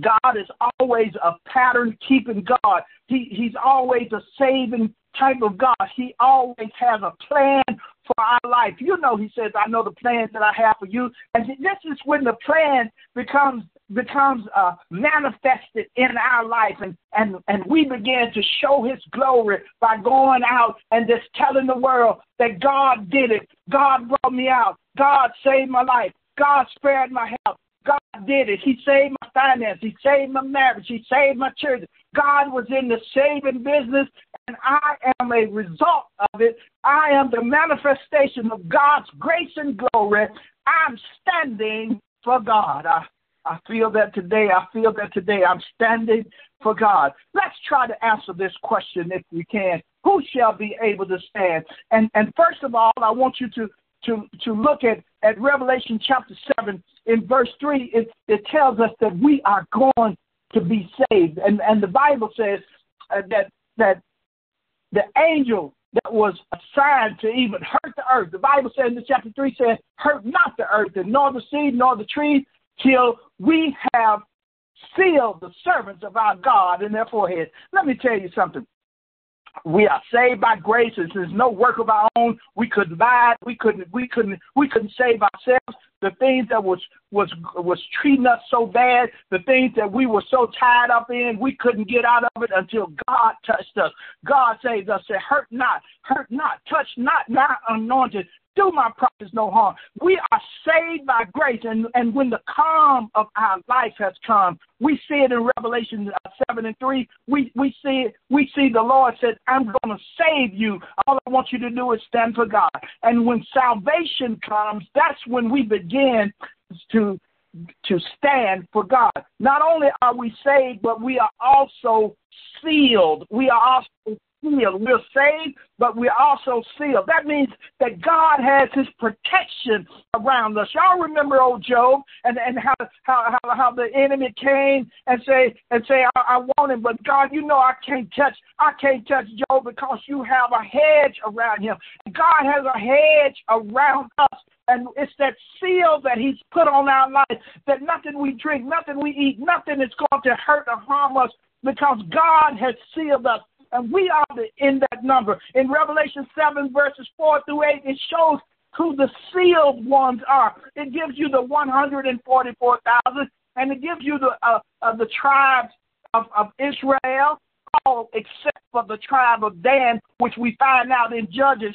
God is always a pattern keeping God. He, he's always a saving type of God. He always has a plan for our life. You know, He says, I know the plans that I have for you. And this is when the plan becomes becomes uh, manifested in our life and, and, and we begin to show his glory by going out and just telling the world that God did it. God brought me out. God saved my life. God spared my health. God did it. He saved my finance. He saved my marriage. He saved my children. God was in the saving business, and I am a result of it. I am the manifestation of God's grace and glory. I'm standing for God. I, I feel that today. I feel that today. I'm standing for God. Let's try to answer this question if we can. Who shall be able to stand? And and first of all, I want you to to, to look at, at Revelation chapter 7 in verse 3, it, it tells us that we are going to be saved. And, and the Bible says uh, that, that the angel that was assigned to even hurt the earth, the Bible says in chapter 3 says, hurt not the earth, and nor the seed, nor the trees, till we have sealed the servants of our God in their foreheads. Let me tell you something. We are saved by grace. There's no work of our own. We couldn't buy it. We couldn't. We couldn't. We couldn't save ourselves. The things that was was was treating us so bad, the things that we were so tied up in, we couldn't get out of it until God touched us. God saved us. Said, "Hurt not, hurt not, touch not, not anointed, do my prophets no harm. We are saved by grace, and, and when the calm of our life has come, we see it in Revelation uh, 7 and 3. We, we, see it, we see the Lord said, I'm going to save you. All I want you to do is stand for God. And when salvation comes, that's when we begin to to stand for God. Not only are we saved, but we are also sealed. We are also sealed. We're saved, but we're also sealed. That means that God has his protection around us. Y'all remember old Job and, and how, how, how, how the enemy came and say, and say, I, I want him, but God, you know I can't touch, I can't touch Job because you have a hedge around him. God has a hedge around us and it's that seal that He's put on our life that nothing we drink, nothing we eat, nothing is going to hurt or harm us because God has sealed us and we are the, in that number. In Revelation 7, verses 4 through 8, it shows who the sealed ones are. It gives you the 144,000, and it gives you the, uh, uh, the tribes of, of Israel, all except for the tribe of Dan, which we find out in Judges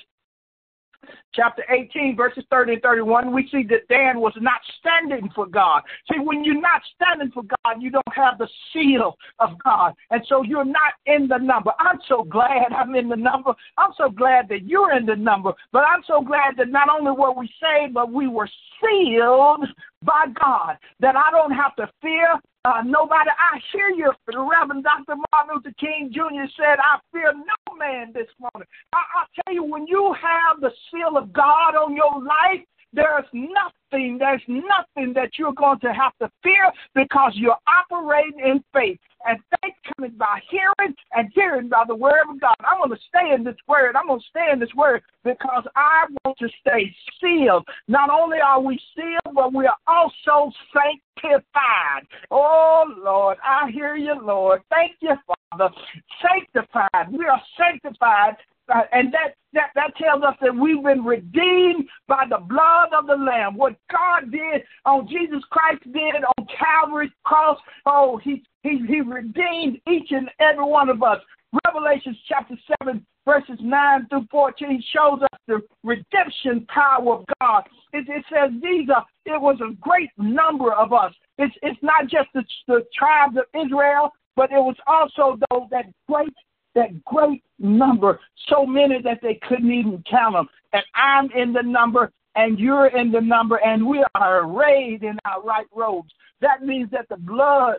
chapter 18, verses 30 and 31, we see that Dan was not standing for God. See, when you're not standing for God, you don't have the seal of God. And so you're not in the number. I'm so glad I'm in the number. I'm so glad that you're in the number. But I'm so glad that not only were we saved, but we were sealed by God. That I don't have to fear Uh, nobody, I hear you. The Reverend Dr. Martin Luther King Jr. said, I fear no man this morning. I, I tell you, when you have the seal of God on your life, there's nothing, there's nothing that you're going to have to fear because you're operating in faith. And faith coming by hearing and hearing by the word of God. I'm going to stay in this word. I'm going to stay in this word because I want to stay sealed. Not only are we sealed, but we are also sanctified. Oh, Lord, I hear you, Lord. Thank you, Father. Sanctified. We are sanctified uh, and that, that, that tells us that we've been redeemed by the blood of the Lamb. What God did on Jesus Christ did on Calvary's cross, oh, he, he, he redeemed each and every one of us. Revelation chapter 7, verses 9 through 14 shows us the redemption power of God. It, it says these are, it was a great number of us. It's, it's not just the, the tribes of Israel, but it was also those that great that great number, so many that they couldn't even count them. And I'm in the number, and you're in the number, and we are arrayed in our right robes. That means that the blood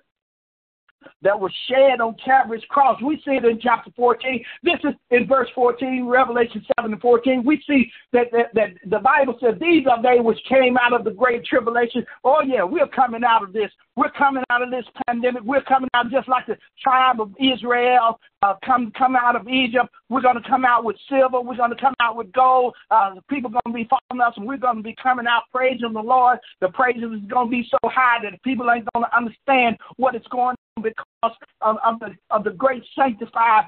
that was shed on Calvary's cross. We see it in chapter 14. This is in verse 14, Revelation 7 and 14. We see that, that, that the Bible says these are they which came out of the great tribulation. Oh, yeah, we're coming out of this. We're coming out of this pandemic. We're coming out just like the tribe of Israel uh, come come out of Egypt. We're going to come out with silver. We're going to come out with gold. Uh, people are going to be following us, and we're going to be coming out praising the Lord. The praises is going to be so high that people ain't going to understand what is going because of, of the of the great sanctified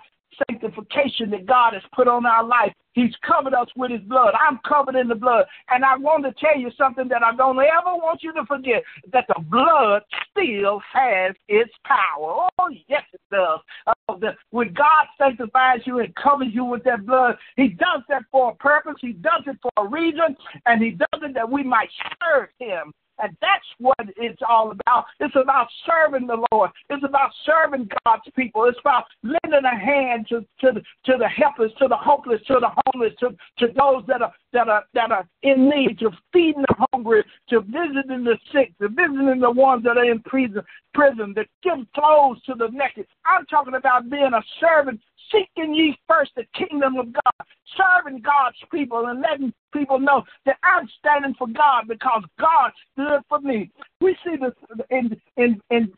sanctification that God has put on our life. He's covered us with his blood. I'm covered in the blood. And I want to tell you something that I don't ever want you to forget that the blood still has its power. Oh, yes, it does. Uh, the, when God sanctifies you and covers you with that blood, he does that for a purpose. He does it for a reason. And he does it that we might serve him and that's what it's all about. It's about serving the Lord. It's about serving God's people. It's about lending a hand to, to, the, to the helpless, to the hopeless, to the homeless, to, to those that are that are that are in need, to feeding the hungry, to visiting the sick, to visiting the ones that are in prison, prison, to give clothes to the naked. I'm talking about being a servant seeking ye first the kingdom of God, serving God's people and letting people know that I'm standing for God because God stood for me. We see this in in in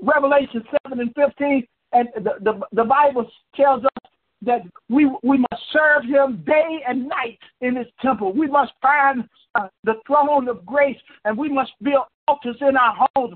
Revelation seven and fifteen, and the the, the Bible tells us that we we must serve Him day and night in His temple. We must find uh, the throne of grace, and we must build altars in our homes,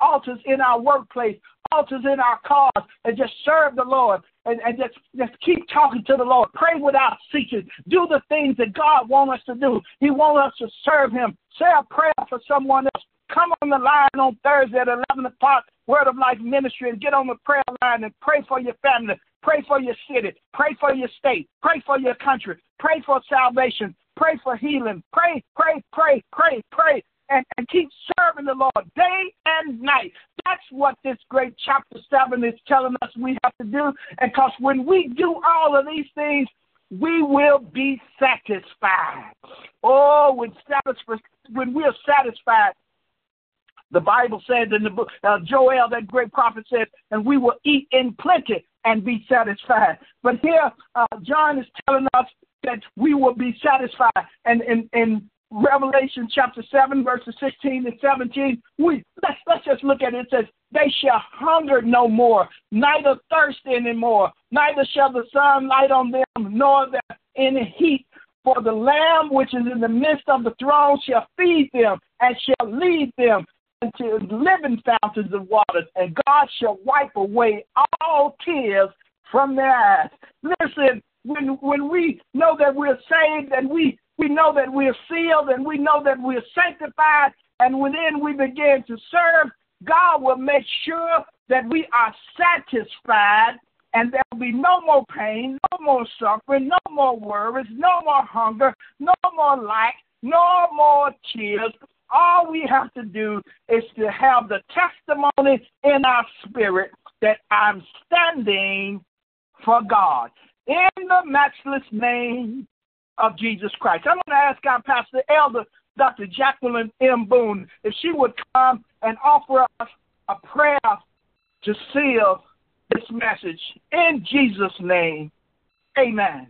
altars in our workplace, altars in our cars, and just serve the Lord and, and just, just keep talking to the Lord. Pray without ceasing. Do the things that God wants us to do. He wants us to serve Him. Say a prayer for someone else. Come on the line on Thursday at 11 o'clock, Word of Life Ministry, and get on the prayer line and pray for your family. Pray for your city. Pray for your state. Pray for your country. Pray for salvation. Pray for healing. Pray, pray, pray, pray, pray and, and keep serving the Lord day and night. That's what this great chapter 7 is telling us we have to do. And because when we do all of these things, we will be satisfied. Oh, when, satisfied, when we're satisfied, the Bible says in the book, uh, Joel, that great prophet said, and we will eat in plenty and be satisfied. But here, uh, John is telling us that we will be satisfied. And in, in Revelation chapter 7, verses 16 and 17, we let's let's just look at it. It says, They shall hunger no more, neither thirst anymore, neither shall the sun light on them, nor there any heat. For the Lamb which is in the midst of the throne shall feed them and shall lead them into living fountains of waters, and God shall wipe away all tears from their eyes. Listen, when when we know that we're saved and we we know that we're sealed and we know that we're sanctified. And within we begin to serve, God will make sure that we are satisfied and there will be no more pain, no more suffering, no more worries, no more hunger, no more lack, no more tears. All we have to do is to have the testimony in our spirit that I'm standing for God. In the matchless name of Jesus Christ. I'm going to ask our pastor elder, Dr. Jacqueline M. Boone, if she would come and offer us a prayer to seal this message. In Jesus' name, amen.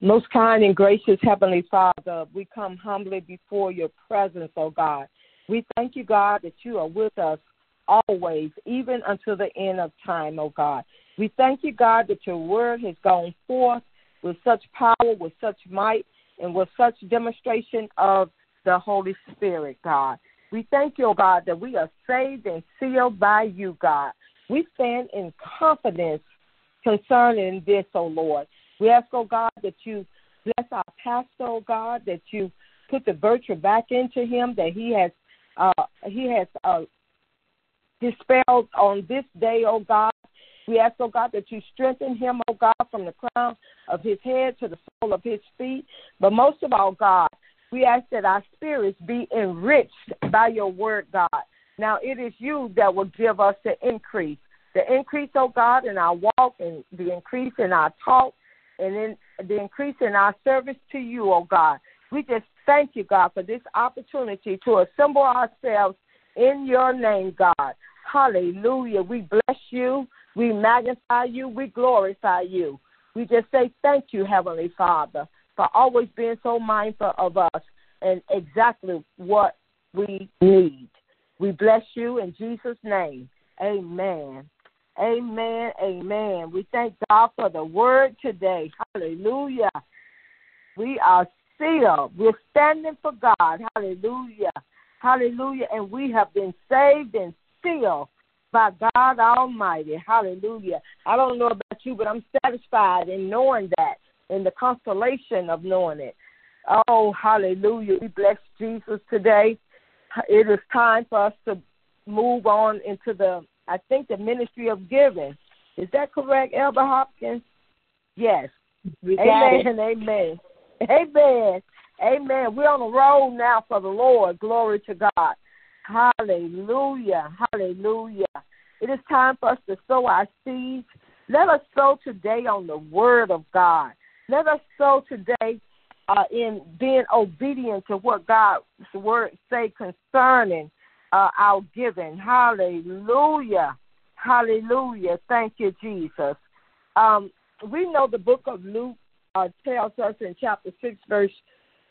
Most kind and gracious Heavenly Father, we come humbly before your presence, O oh God. We thank you, God, that you are with us always, even until the end of time, O oh God. We thank you, God, that your word has gone forth with such power, with such might, and with such demonstration of the Holy Spirit, God. We thank you, God, that we are saved and sealed by you, God. We stand in confidence concerning this, oh Lord. We ask, oh God, that you bless our pastor, oh God, that you put the virtue back into him, that he has uh, he has uh, dispelled on this day, oh God. We ask, oh God, that you strengthen him, oh God, from the crown of his head to the sole of his feet. But most of all, God, we ask that our spirits be enriched by your word, God. Now it is you that will give us the increase. The increase, oh God, in our walk and the increase in our talk and in the increase in our service to you, oh God. We just thank you, God, for this opportunity to assemble ourselves in your name, God. Hallelujah. We bless you. We magnify you. We glorify you. We just say thank you, Heavenly Father for always being so mindful of us and exactly what we need. We bless you in Jesus' name. Amen. Amen. Amen. We thank God for the word today. Hallelujah. We are sealed. We're standing for God. Hallelujah. Hallelujah. And we have been saved and sealed by God Almighty. Hallelujah. I don't know about you, but I'm satisfied in knowing that in the consolation of knowing it. Oh, hallelujah. We bless Jesus today. It is time for us to move on into the, I think, the ministry of giving. Is that correct, Elder Hopkins? Yes. amen. Amen. Amen. Amen. We're on the road now for the Lord. Glory to God. Hallelujah. Hallelujah. It is time for us to sow our seeds. Let us sow today on the word of God. Let us sow today uh, in being obedient to what God's word say concerning uh, our giving. Hallelujah. Hallelujah. Thank you, Jesus. Um, we know the book of Luke uh, tells us in chapter 6, verse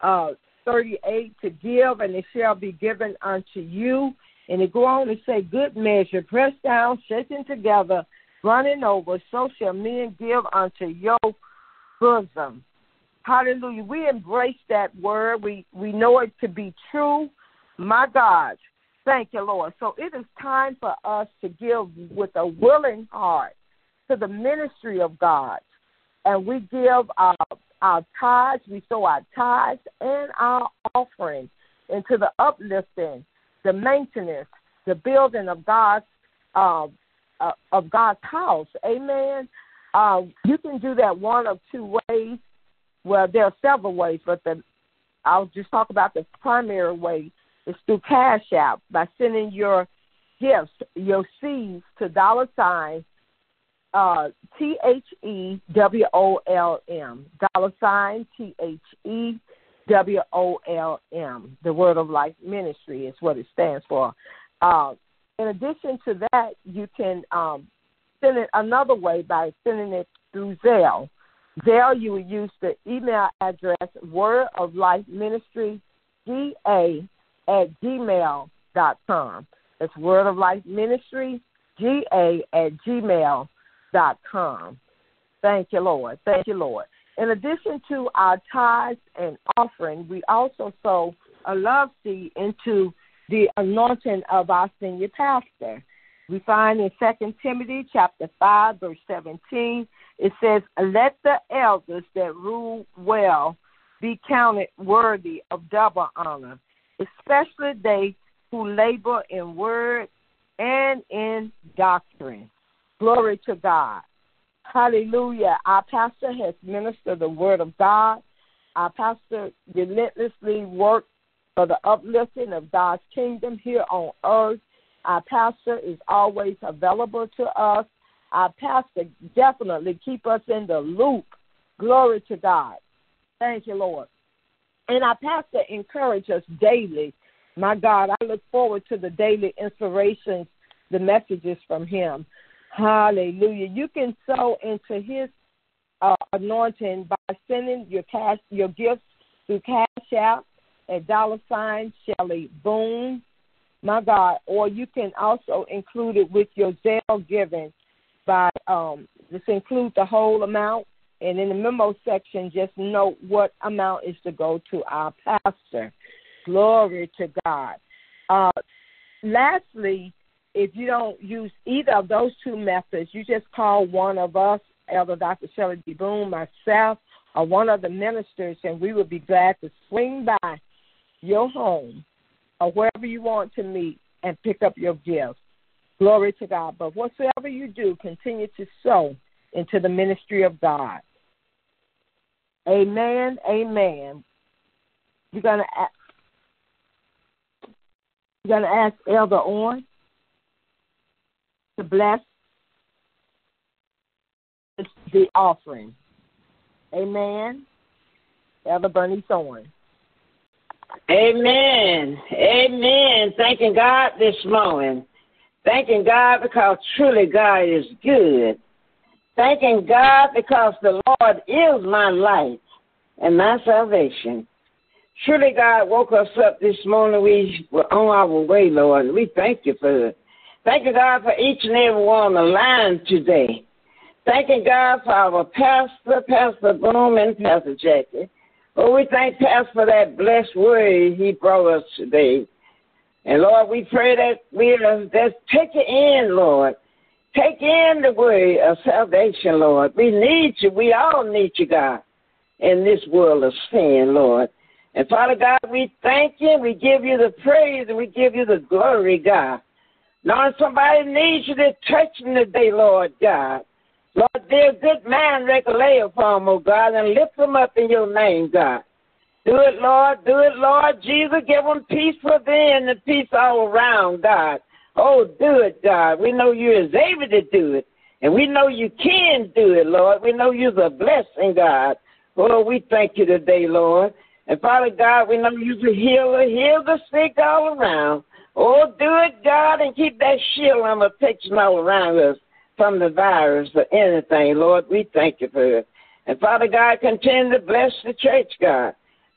uh, 38 to give, and it shall be given unto you. And it go on to say, Good measure, pressed down, shaken together, running over, so shall men give unto your bosom. Hallelujah. We embrace that word. We we know it to be true. My God. Thank you, Lord. So it is time for us to give with a willing heart to the ministry of God. And we give our our tithes, we sow our tithes and our offering into the uplifting, the maintenance, the building of God's uh, uh, of God's house. Amen. Uh, you can do that one of two ways. Well, there are several ways, but the I'll just talk about the primary way is through Cash App by sending your gifts, your seeds to dollar sign uh, T H E W O L M dollar sign T H E W O L M. The Word of Life Ministry is what it stands for. Uh, in addition to that, you can um, send it another way by sending it through Zelle. Zelle, you would use the email address Word of Life Ministry, GA at gmail dot com. That's Word of Life Ministry, GA at gmail dot com. Thank you, Lord. Thank you, Lord. In addition to our tithes and offering, we also sow a love seed into the anointing of our senior pastor. We find in Second Timothy chapter five, verse seventeen, it says, Let the elders that rule well be counted worthy of double honor, especially they who labor in word and in doctrine. Glory to God. Hallelujah. Our pastor has ministered the word of God. Our pastor relentlessly worked for the uplifting of God's kingdom here on earth our pastor is always available to us. Our pastor definitely keep us in the loop. Glory to God. Thank you, Lord. And our pastor encourage us daily My God, I look forward to the daily inspirations, the messages from him. Hallelujah. You can sow into his uh, anointing by sending your cash, your gifts through Cash App at dollar sign Shelly Boone. My God, or you can also include it with your Zelle giving by um, just include the whole amount, and in the memo section, just note what amount is to go to our pastor. Glory to God. Uh, lastly, if you don't use either of those two methods, you just call one of us, Elder Dr. Shelly D. Boone, myself, or one of the ministers, and we would be glad to swing by your home or wherever you want to meet and pick up your gifts. Glory to God. But whatsoever you do, continue to sow into the ministry of God. Amen. Amen. You're gonna gonna ask Elder On to bless the offering. Amen. Elder Bernice Owen. Amen. Amen. Thanking God this morning. Thanking God because truly God is good. Thanking God because the Lord is my light and my salvation. Surely God woke us up this morning. We were on our way, Lord. We thank you for Thank you, God, for each and every one on the line today. Thanking God for our pastor, Pastor Boone, and Pastor Jackie. Oh, we thank Pastor for that blessed word he brought us today. And Lord, we pray that we just take it in, Lord. Take in the word of salvation, Lord. We need you. We all need you, God, in this world of sin, Lord. And Father God, we thank you. We give you the praise and we give you the glory, God. Lord, somebody needs you to touch them today, Lord God. Lord, dear good man, recollect for them, oh God, and lift them up in your name, God. Do it, Lord. Do it, Lord. Jesus, give them peace within and peace all around, God. Oh, do it, God. We know you're able to do it. And we know you can do it, Lord. We know you're a blessing, God. Oh, we thank you today, Lord. And Father God, we know you're a healer. Heal the sick all around. Oh, do it, God, and keep that shield and protection all around us from the virus or anything, Lord. We thank you for it. And Father God, continue to bless the church, God.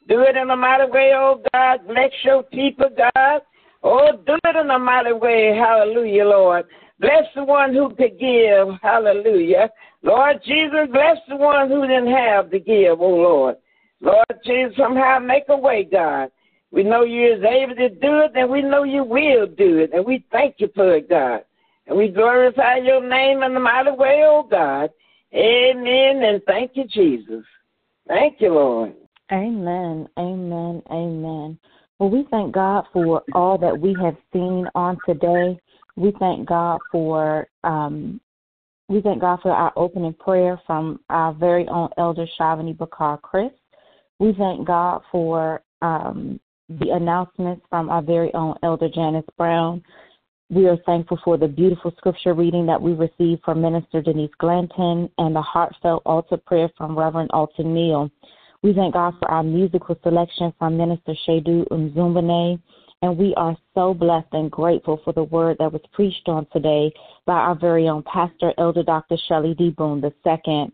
Do it in a mighty way, oh God. Bless your people, God. Oh, do it in a mighty way. Hallelujah, Lord. Bless the one who could give. Hallelujah. Lord Jesus, bless the one who didn't have to give, oh Lord. Lord Jesus, somehow make a way, God. We know you is able to do it, and we know you will do it, and we thank you for it, God. And we glorify your name in the mighty way, oh God. Amen, and thank you, Jesus. Thank you, Lord. Amen. Amen. Amen. Well, we thank God for all that we have seen on today. We thank God for um, we thank God for our opening prayer from our very own Elder Chavigny BaaQar-Criss. We thank God for um, the announcements from our very own Elder Janice Brown. We are thankful for the beautiful scripture reading that we received from Minister Denise Glanton and the heartfelt altar prayer from Reverend Alton Neal. We thank God for our musical selection from Minister Chiedu Izegbune. And we are so blessed and grateful for the word that was preached on today by our very own pastor, Elder Dr. Shelly D. Boone II.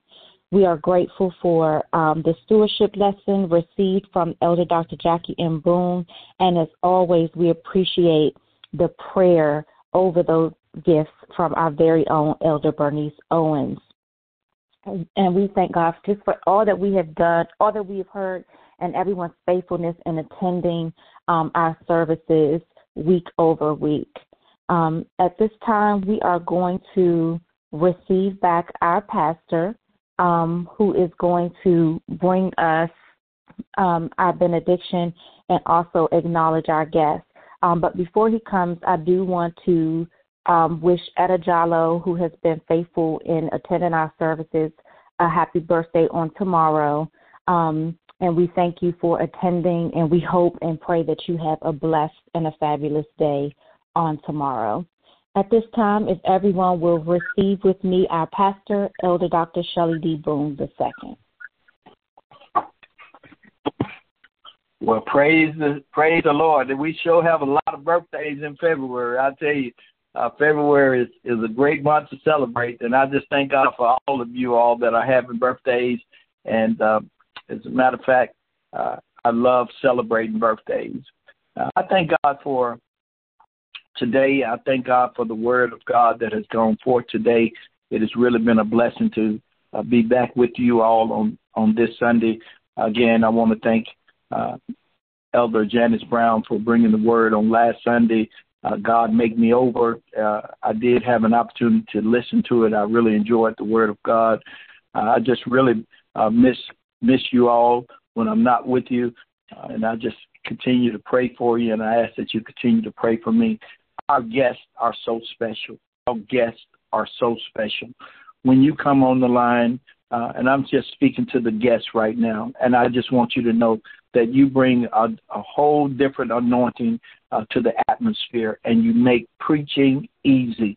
We are grateful for um, the stewardship lesson received from Elder Dr. Jackie M. Boone. And as always, we appreciate the prayer over those gifts from our very own Elder Bernice Owens. And we thank God just for all that we have done, all that we have heard, and everyone's faithfulness in attending um, our services week over week. Um, at this time, we are going to receive back our pastor, um, who is going to bring us um, our benediction and also acknowledge our guests. Um, but before he comes, I do want to um, wish Etta Jallo, who has been faithful in attending our services, a happy birthday on tomorrow. Um, and we thank you for attending, and we hope and pray that you have a blessed and a fabulous day on tomorrow. At this time, if everyone will receive with me our pastor, Elder Dr. Shelly D. Boone II. Well, praise the praise the Lord. We sure have a lot of birthdays in February. I tell you, uh, February is, is a great month to celebrate, and I just thank God for all of you all that are having birthdays. And uh, as a matter of fact, uh, I love celebrating birthdays. Uh, I thank God for today. I thank God for the Word of God that has gone forth today. It has really been a blessing to uh, be back with you all on on this Sunday. Again, I want to thank uh, Elder Janice Brown for bringing the word on last Sunday. Uh, God make me over. Uh, I did have an opportunity to listen to it. I really enjoyed the word of God. Uh, I just really uh, miss miss you all when I'm not with you, uh, and I just continue to pray for you. And I ask that you continue to pray for me. Our guests are so special. Our guests are so special. When you come on the line, uh, and I'm just speaking to the guests right now, and I just want you to know that you bring a, a whole different anointing uh, to the atmosphere and you make preaching easy.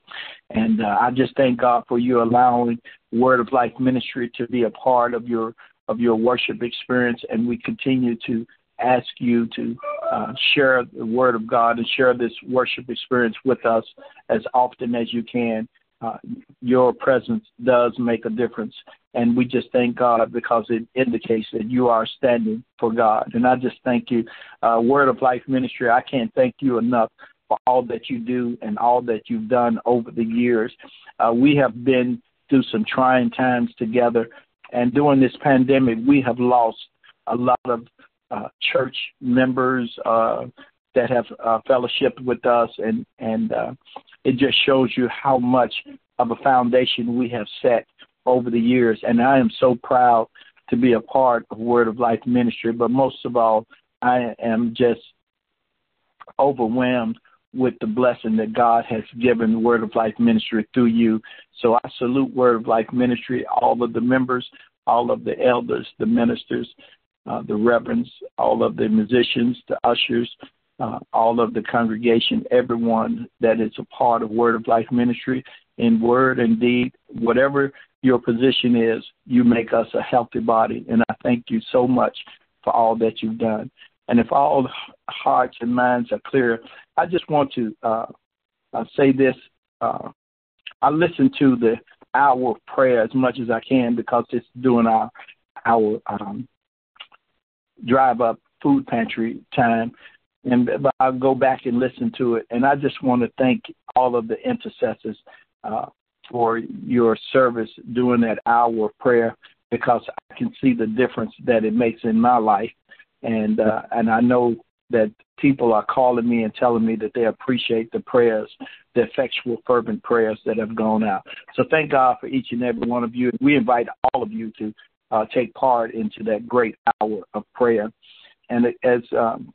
And uh, I just thank God for you allowing Word of Life Ministry to be a part of your of your worship experience, and we continue to ask you to uh, share the Word of God and share this worship experience with us as often as you can. Uh, your presence does make a difference and we just thank God because it indicates that you are standing for God. And I just thank you, uh, Word of Life Ministry. I can't thank you enough for all that you do and all that you've done over the years. Uh, we have been through some trying times together, and during this pandemic, we have lost a lot of uh, church members uh, that have uh, fellowshipped with us, and and uh, it just shows you how much of a foundation we have set over the years, and I am so proud to be a part of Word of Life Ministry. But most of all, I am just overwhelmed with the blessing that God has given Word of Life Ministry through you. So I salute Word of Life Ministry, all of the members, all of the elders, the ministers, uh, the reverends, all of the musicians, the ushers, uh, all of the congregation, everyone that is a part of Word of Life Ministry in word and deed, whatever your position is, you make us a healthy body. And I thank you so much for all that you've done. And if all hearts and minds are clear, I just want to uh, say this. Uh, I listen to the hour of prayer as much as I can because it's during our our um, drive up food pantry time. And but I'll go back and listen to it. And I just want to thank all of the intercessors uh, for your service during that hour of prayer because I can see the difference that it makes in my life, and uh, and I know that people are calling me and telling me that they appreciate the prayers, the effectual, fervent prayers that have gone out. So thank God for each and every one of you. We invite all of you to uh, take part into that great hour of prayer. And as um,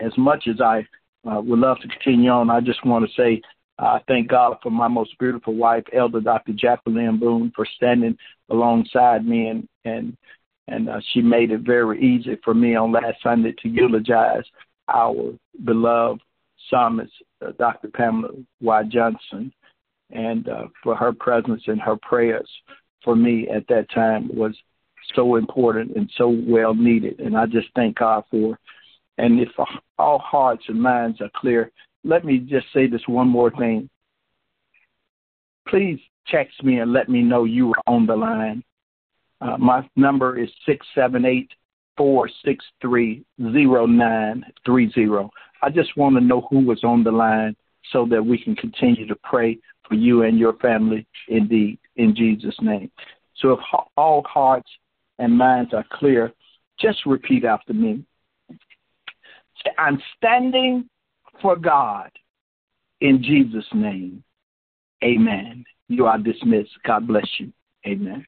as much as I uh, would love to continue on, I just want to say I thank God for my most beautiful wife, Elder Dr. Jacqueline Boone, for standing alongside me and and and uh, she made it very easy for me on last Sunday to eulogize our beloved psalmist, uh, Dr. Pamela Y. Johnson, and uh, for her presence and her prayers for me at that time was so important and so well needed, and I just thank God for. And if all hearts and minds are clear, let me just say this one more thing. Please text me and let me know you are on the line. Uh, my number is six seven eight four six three zero nine three zero. I just want to know who was on the line so that we can continue to pray for you and your family indeed in Jesus' name. So if all hearts and minds are clear, just repeat after me. I'm standing for God. In Jesus' name, amen. You are dismissed. God bless you. Amen.